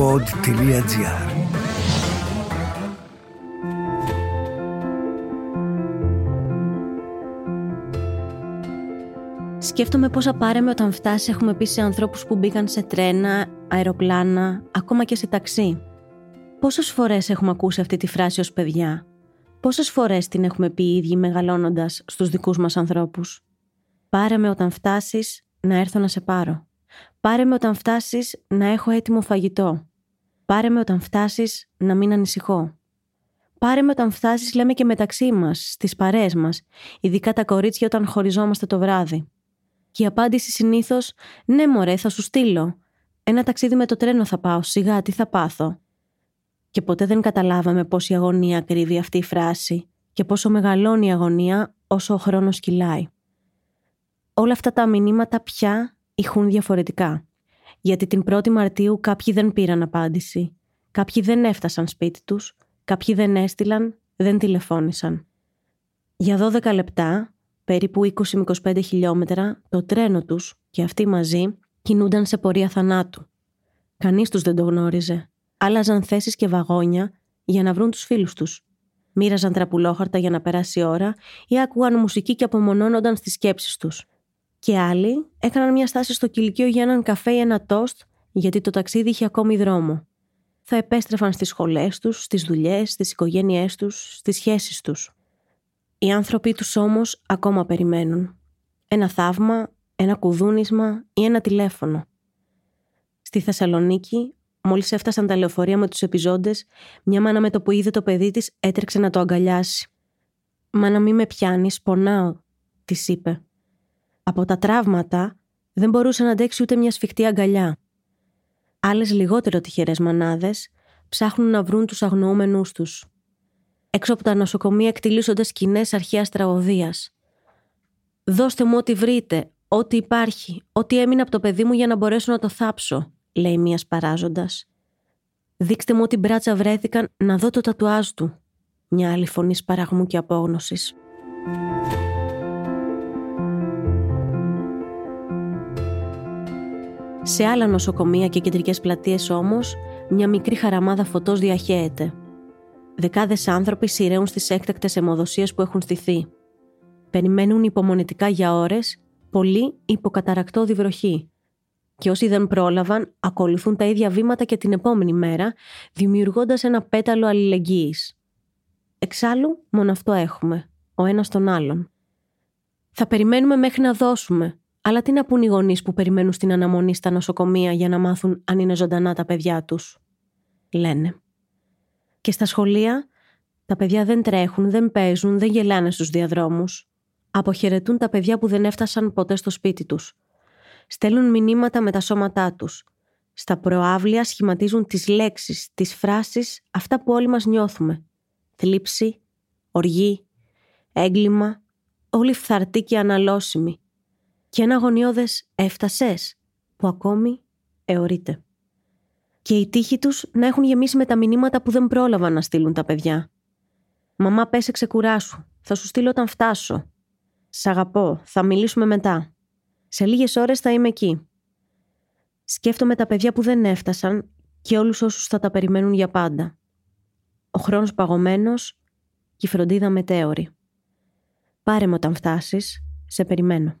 pod.gr Σκέφτομαι πόσα πάρεμε όταν φτάσει έχουμε πει σε ανθρώπους που μπήκαν σε τρένα, αεροπλάνα, ακόμα και σε ταξί. Πόσες φορές έχουμε ακούσει αυτή τη φράση ως παιδιά; Πόσες φορές την έχουμε πει οι ίδιοι μεγαλώνοντας στους δικούς μας ανθρώπους; Πάρε με όταν φτάσεις να έρθω να σε πάρω. Πάρε με όταν φτάσεις να έχω έτοιμο φαγητό. Πάρε με όταν φτάσεις να μην ανησυχώ. Πάρε με όταν φτάσεις λέμε και μεταξύ μας, στις παρέες μας, ειδικά τα κορίτσια όταν χωριζόμαστε το βράδυ. Και η απάντηση συνήθως, ναι, μωρέ, θα σου στείλω. Ένα ταξίδι με το τρένο θα πάω, σιγά, τι θα πάθω. Και ποτέ δεν καταλάβαμε πόση αγωνία κρύβει αυτή η φράση και πόσο μεγαλώνει η αγωνία όσο ο χρόνος κυλάει. Όλα αυτά τα μηνύματα πια ηχούν διαφορετικά. Γιατί την 1η Μαρτίου κάποιοι δεν πήραν απάντηση, κάποιοι δεν έφτασαν σπίτι τους, κάποιοι δεν έστειλαν, δεν τηλεφώνησαν. Για 12 λεπτά περίπου 20 25 χιλιόμετρα, το τρένο τους και αυτοί μαζί κινούνταν σε πορεία θανάτου. Κανείς τους δεν το γνώριζε. Άλλαζαν θέσεις και βαγόνια για να βρουν τους φίλους τους. Μοίραζαν τραπουλόχαρτα για να περάσει η ώρα ή άκουγαν μουσική και απομονώνονταν στις σκέψεις τους. Και άλλοι έκαναν μια στάση στο κηλικείο για έναν καφέ ή ένα τόστ γιατί το ταξίδι είχε ακόμη δρόμο. Θα επέστρεφαν στις σχολές τους, στις δουλειές, στις οικογένειές τους, στις σχέσεις τους. Οι άνθρωποι τους όμως ακόμα περιμένουν. Ένα θαύμα, ένα κουδούνισμα ή ένα τηλέφωνο. Στη Θεσσαλονίκη, μόλις έφτασαν τα λεωφορεία με τους επιζώντες, μια μάνα με το που είδε το παιδί της έτρεξε να το αγκαλιάσει. «Μα να μην με πιάνεις, πονάω», της είπε. Από τα τραύματα δεν μπορούσε να αντέξει ούτε μια σφιχτή αγκαλιά. Άλλες λιγότερο τυχερές μανάδες ψάχνουν να βρουν τους αγνοούμενούς τους. Έξω από τα νοσοκομεία εκτιλήσονται σκηνές αρχαίας τραγωδίας. Δώστε μου ό,τι βρείτε, ό,τι υπάρχει, ό,τι έμεινε από το παιδί μου για να μπορέσω να το θάψω, λέει μίας παράζοντας. Δείξτε μου ό,τι μπράτσα βρέθηκαν να δω το τατουάζ του. Μια άλλη φωνής σπαραγμού και απόγνωσης. Σε άλλα νοσοκομεία και κεντρικές πλατείες όμως, μια μικρή χαραμάδα φωτός διαχέεται. Δεκάδες άνθρωποι σειραίουν στις έκτακτες αιμοδοσίες που έχουν στηθεί. Περιμένουν υπομονετικά για ώρες, πολλοί υποκαταρακτώδη βροχή. Και όσοι δεν πρόλαβαν, ακολουθούν τα ίδια βήματα και την επόμενη μέρα, δημιουργώντας ένα πέταλο αλληλεγγύης. Εξάλλου, μόνο αυτό έχουμε, ο ένας τον άλλον. Θα περιμένουμε μέχρι να δώσουμε, αλλά τι να πούν οι γονείς που περιμένουν στην αναμονή στα νοσοκομεία για να μάθουν αν είναι ζωντανά τα παιδιά τους; Λένε. Και στα σχολεία τα παιδιά δεν τρέχουν, δεν παίζουν, δεν γελάνε στους διαδρόμους. Αποχαιρετούν τα παιδιά που δεν έφτασαν ποτέ στο σπίτι τους. Στέλνουν μηνύματα με τα σώματά τους. Στα προάβλια σχηματίζουν τις λέξεις, τις φράσεις, αυτά που όλοι μας νιώθουμε. Θλίψη, οργή, έγκλημα, όλοι φθαρτοί και αναλώσιμοι. Και ένα αγωνιώδες «έφτασες» που ακόμη αιωρείται και οι τύχοι τους να έχουν γεμίσει με τα μηνύματα που δεν πρόλαβαν να στείλουν τα παιδιά. Μαμά, πέσε ξεκουράσου. Θα σου στείλω όταν φτάσω. Σ' αγαπώ. Θα μιλήσουμε μετά. Σε λίγες ώρες θα είμαι εκεί. Σκέφτομαι τα παιδιά που δεν έφτασαν και όλους όσους θα τα περιμένουν για πάντα. Ο χρόνος παγωμένος και η φροντίδα μετέωρη. Πάρε με όταν φτάσεις, σε περιμένω.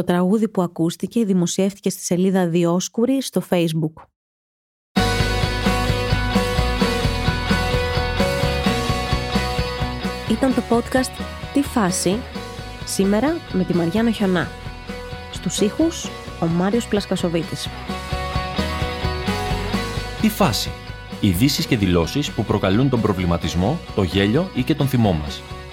Το τραγούδι που ακούστηκε δημοσιεύτηκε στη σελίδα Διόσκουρη στο Facebook. Ήταν το podcast «Τι φάση» σήμερα με τη Μαριάννα Χιονά. Στους ήχους ο Μάριος Πλασκασοβίτης. «Τι φάση» Ειδήσεις και δηλώσεις που προκαλούν τον προβληματισμό, το γέλιο ή και τον θυμό μας.